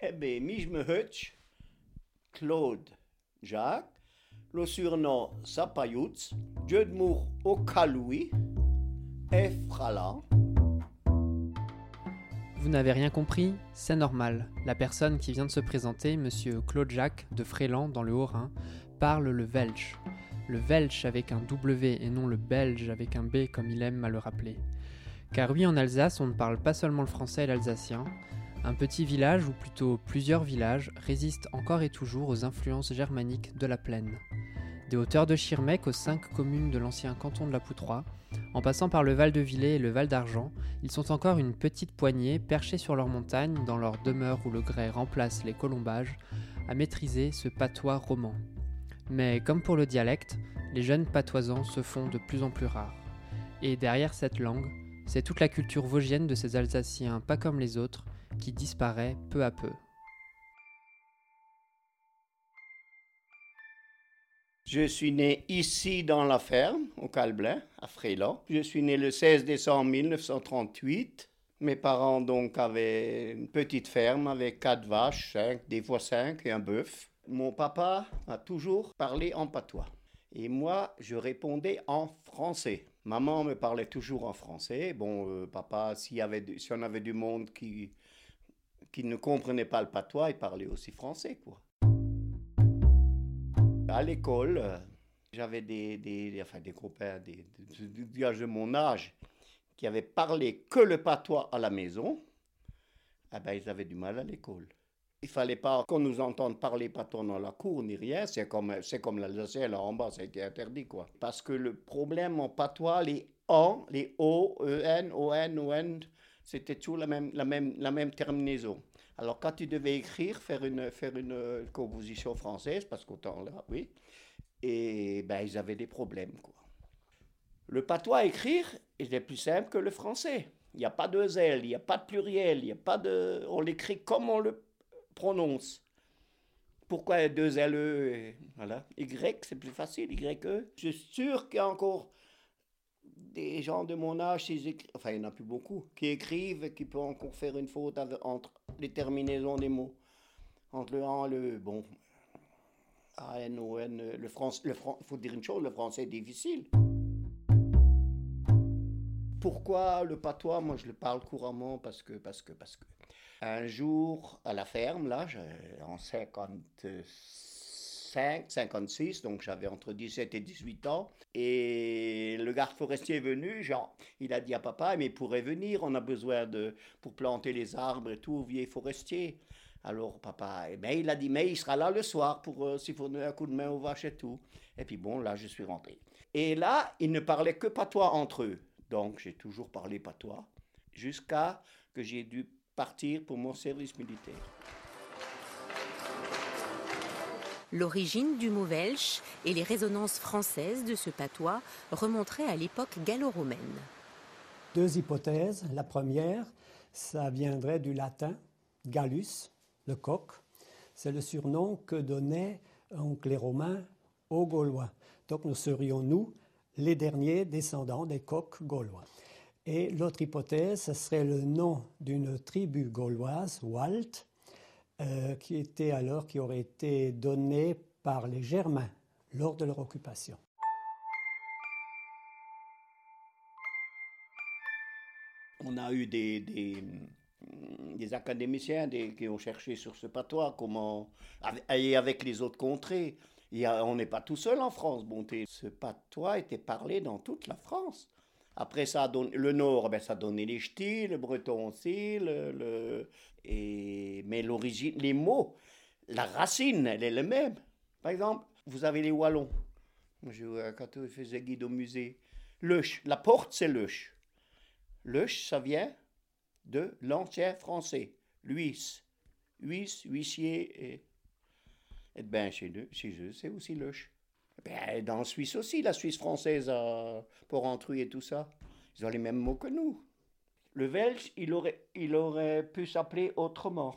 Eh bien, mi je me hutch, Claude Jacques, le surnom Sapayouts, Dieu de mour au Caloui, et Frala. Vous n'avez rien compris C'est normal. La personne qui vient de se présenter, monsieur Claude Jacques de Fréland dans le Haut-Rhin, parle le welsh. Le welsh avec un W et non le belge avec un B comme il aime à le rappeler. Car oui, en Alsace, on ne parle pas seulement le français et l'alsacien. Un petit village, ou plutôt plusieurs villages, résistent encore et toujours aux influences germaniques de la plaine. Des hauteurs de Schirmeck aux cinq communes de l'ancien canton de la Poutroie, en passant par le Val de Villers et le Val d'Argent, ils sont encore une petite poignée perchés sur leur montagne, dans leur demeure où le grès remplace les colombages, à maîtriser ce patois roman. Mais comme pour le dialecte, les jeunes patoisans se font de plus en plus rares. Et derrière cette langue, c'est toute la culture vosgienne de ces Alsaciens pas comme les autres qui disparaît peu à peu. Je suis né ici dans la ferme, au Calblin, à Fréland. Je suis né le 16 décembre 1938. Mes parents donc avaient une petite ferme avec quatre vaches, des fois cinq et un bœuf. Mon papa a toujours parlé en patois. Et moi, je répondais en français. Maman me parlait toujours en français. Bon, euh, papa, y si on avait du monde qui, qui ne comprenait pas le patois, il parlait aussi français, quoi. À l'école, euh, j'avais des, enfin, des copains, des, des, gars de mon âge, qui avaient parlé que le patois à la maison. Ah ben, ils avaient du mal à l'école. Il fallait pas qu'on nous entende parler patois dans la cour ni rien. C'est comme, c'est comme l'Alsacien là en bas, ça a été interdit quoi. Parce que le problème en patois, les en, les o, en, on, on, c'était toujours la même, la même, la même terminaison. Alors quand tu devais écrire, faire une, faire une euh, composition française, parce qu'au temps là, oui, et ben ils avaient des problèmes quoi. Le patois à écrire était plus simple que le français. Il n'y a pas de L, il n'y a pas de pluriel, il n'y a pas de. On l'écrit comme on le prononce. Pourquoi deux LE et- Voilà. Y, c'est plus facile, YE. Je suis sûr qu'il y a encore des gens de mon âge, enfin il n'y en a plus beaucoup, qui écrivent et qui peuvent encore faire une faute entre les terminaisons des mots. Entre le A le. Bon. A, N, O, N. Le français, le faut dire une chose, le français est difficile. Pourquoi le patois? Moi, je le parle couramment parce que, parce que, parce que. Un jour, à la ferme, là, en 55, 56, donc j'avais entre 17 et 18 ans, et le garde forestier est venu, genre, il a dit à papa, mais il pourrait venir, on a besoin de, pour planter les arbres et tout, vieil forestier. Alors papa, eh ben, il a dit, mais il sera là le soir pour euh, s'il faut donner un coup de main aux vaches et tout. Et puis bon, là, je suis rentré. Et là, ils ne parlaient que patois entre eux. Donc, j'ai toujours parlé patois, jusqu'à que j'ai dû partir pour mon service militaire. L'origine du mot welsh et les résonances françaises de ce patois remonteraient à l'époque gallo-romaine. Deux hypothèses. La première, ça viendrait du latin gallus, le coq. C'est le surnom que donnaient donc, les Romains aux Gaulois. Donc nous serions, nous, les derniers descendants des coqs gaulois. Et l'autre hypothèse, ce serait le nom d'une tribu gauloise, Walt, euh, qui était alors, qui aurait été donné par les Germains lors de leur occupation. On a eu des, des, académiciens qui ont cherché sur ce patois, comment, et avec les autres contrées. On n'est pas tout seul en France, bonté. Ce patois était parlé dans toute la France. Après, ça le Nord, ben, ça donné les ch'tis, le breton aussi, le, et, mais l'origine, les mots, la racine, elle est la même. Par exemple, vous avez les Wallons. Euh, Quand je faisais guide au musée, le ch- la porte, c'est le ch. Le ch, ça vient de l'ancien français, Luis. Luis, huissier et. Et ben chez eux, chez eux c'est aussi Leuch. Ben, dans la Suisse aussi, la Suisse française, euh, pour entrer et tout ça. Ils ont les mêmes mots que nous. Le Welsh, il aurait, il aurait pu s'appeler autrement.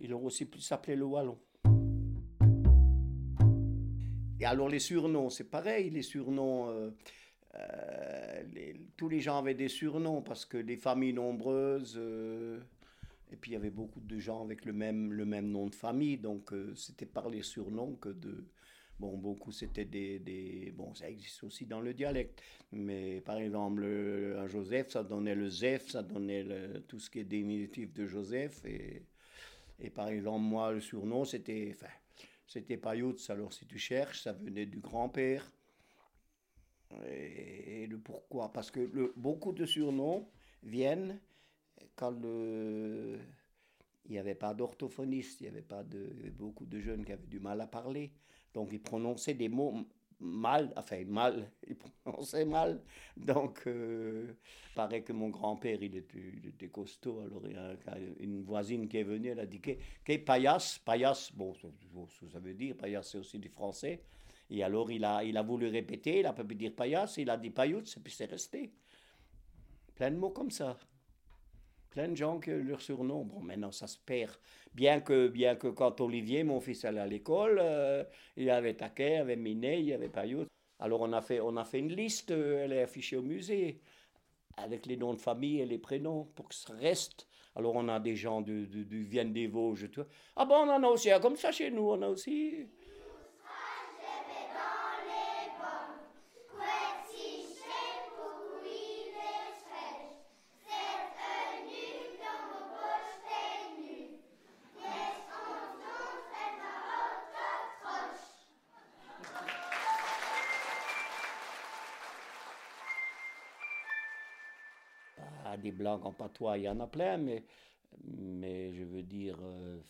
Il aurait aussi pu s'appeler le Wallon. Et alors les surnoms, c'est pareil, les surnoms. euh, euh, tous les gens avaient des surnoms parce que les familles nombreuses. euh, et puis il y avait beaucoup de gens avec le même, le même nom de famille, donc c'était par les surnoms que de. Bon, beaucoup c'était des, des. Bon, ça existe aussi dans le dialecte, mais par exemple, le- un Joseph, ça donnait le Zef, ça donnait le- tout ce qui est diminutif de Joseph. Et, et par exemple, moi, le surnom, c'était. Enfin, c'était Payoutz, alors si tu cherches, ça venait du grand-père. Et, le pourquoi? Parce que beaucoup de surnoms viennent quand il n'y avait pas d'orthophoniste, il y avait pas de, il y avait beaucoup de jeunes qui avaient du mal à parler. Donc ils prononçaient des mots mal, enfin mal, ils prononçaient mal. Donc, euh, paraît que mon grand-père, il était, il costaud. Alors il a une voisine qui est venue, elle a dit Qu'est paillasse? Paillasse, bon, ça veut dire, paillasse c'est aussi du français. Et alors il a, il a voulu répéter, il a pas pu dire paillasse, il a dit pailloute, et puis c'est resté. Plein de mots comme ça. Plein de gens que leur surnom, bon maintenant ça se perd. Bien que, bien que quand Olivier, mon fils, allait à l'école, euh, il y avait Taquet, il y avait Minet, il y avait Payout. Alors on a fait, on a fait une liste, euh, elle est affichée au musée, avec les noms de famille et les prénoms, pour que ça reste. Alors on a des gens du, du, Vienne des Vosges. Ah bon, on en a aussi, ah, comme ça chez nous, on a aussi. Des blagues en patois, il y en a plein, mais, mais je veux dire, euh,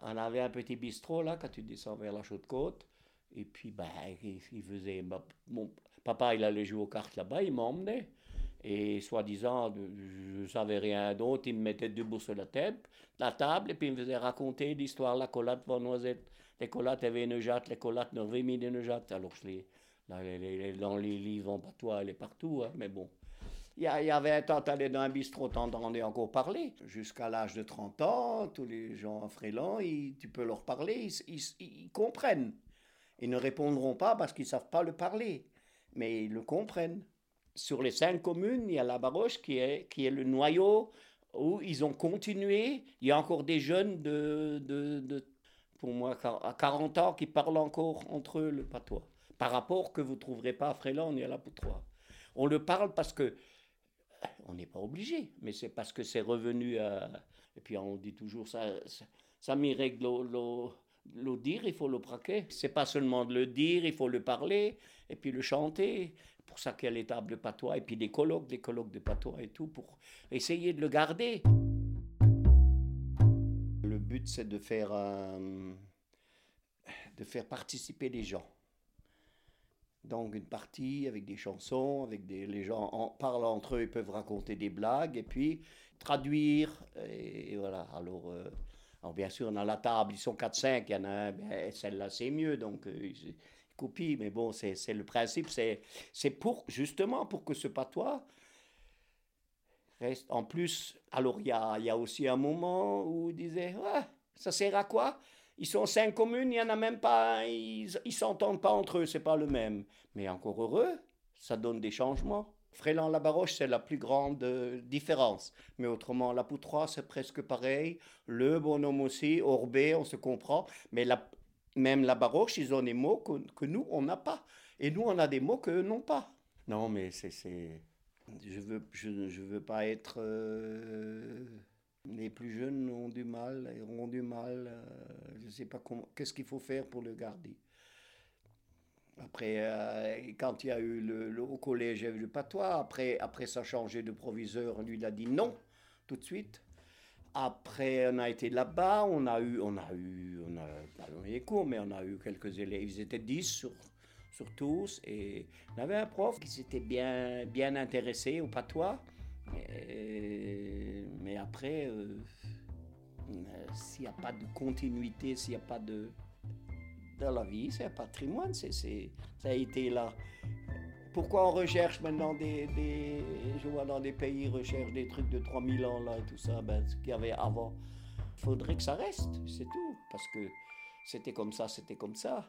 on avait un petit bistrot là, quand tu descends vers la Chaude-Côte, et puis ben, il, faisait, mon papa il allait jouer aux cartes là-bas, il m'emmenait, et soi-disant, je ne savais rien d'autre, il me mettait debout sur la table, la table, et puis il me faisait raconter l'histoire, la collate von noisette, les collates avaient une jatte, les collates n'avaient mis une jatte, alors je les- dans les livres en patois, elle est partout, hein, mais bon. Il y, a- y avait un temps, tu allais dans un bistrot, t'entendais encore parler. Jusqu'à l'âge de 30 ans, tous les gens en frélant, ils- tu peux leur parler, ils, comprennent. Ils ne répondront pas parce qu'ils ne savent pas le parler, mais ils le comprennent. Sur les cinq communes, il y a la Baroche qui est, qui est le noyau où ils ont continué. Il y a encore des jeunes de, de, pour moi, à 40 ans qui parlent encore entre eux le patois. Par rapport que vous ne trouverez pas à Fréland ni à la Poutroie. On le parle parce que on n'est pas obligé, mais c'est parce que c'est revenu à... Et puis on dit toujours ça, ça, ça m'y le, dire, il faut le praquer. C'est pas seulement de le dire, il faut le parler, et puis le chanter. Pour ça qu'il y a les tables de patois, et puis des colloques, des colloques de patois et tout, pour essayer de le garder. Le but, c'est de faire, euh, de faire participer les gens. Donc une partie avec des chansons, avec des les gens en, parlent entre eux, ils peuvent raconter des blagues et puis traduire et, voilà. Alors, euh, alors, bien sûr on a la table, ils sont 4-5, il y en a un, ben, celle-là c'est mieux donc euh, ils, copient, mais bon c'est le principe, c'est pour justement pour que ce patois reste. En plus, alors il y a, y a aussi un moment où ils disaient Ouais, ça sert à quoi? Ils sont cinq communes, il n'y en a même pas, ils ne s'entendent pas entre eux, c'est pas le même. Mais encore heureux, ça donne des changements. Fréland-la-Baroche, c'est la plus grande euh, différence. Mais autrement, la Poutroie, c'est presque pareil. Le bonhomme aussi, Orbé, on se comprend. Mais même la Baroche, ils ont des mots que, nous, on n'a pas. Et nous, on a des mots qu'eux n'ont pas. Non, mais c'est- Je veux, je, je veux pas être... euh, Les plus jeunes ont du mal, auront du mal. euh, je ne sais pas qu'est-ce qu'il faut faire pour le garder. Après, euh, quand il y a eu le, le- au collège, il y a eu le patois. Après, après ça a changé de proviseur. Lui, il a dit non, tout de suite. Après, on a été là-bas. On a eu, on a eu, on a pas donné cours, mais on a eu quelques élèves. Ils étaient 10 sur, sur tous. Et on avait un prof qui s'était bien, bien intéressé au patois. Après, euh, euh, s'il n'y a pas de continuité, s'il n'y a pas de... Dans la vie, c'est un patrimoine, c'est, ça a été là. Pourquoi on recherche maintenant des, des... Je vois dans des pays, ils recherchent des trucs de 3000 ans là et tout ça, ben, ce qu'il y avait avant. Il faudrait que ça reste, c'est tout. Parce que c'était comme ça, c'était comme ça.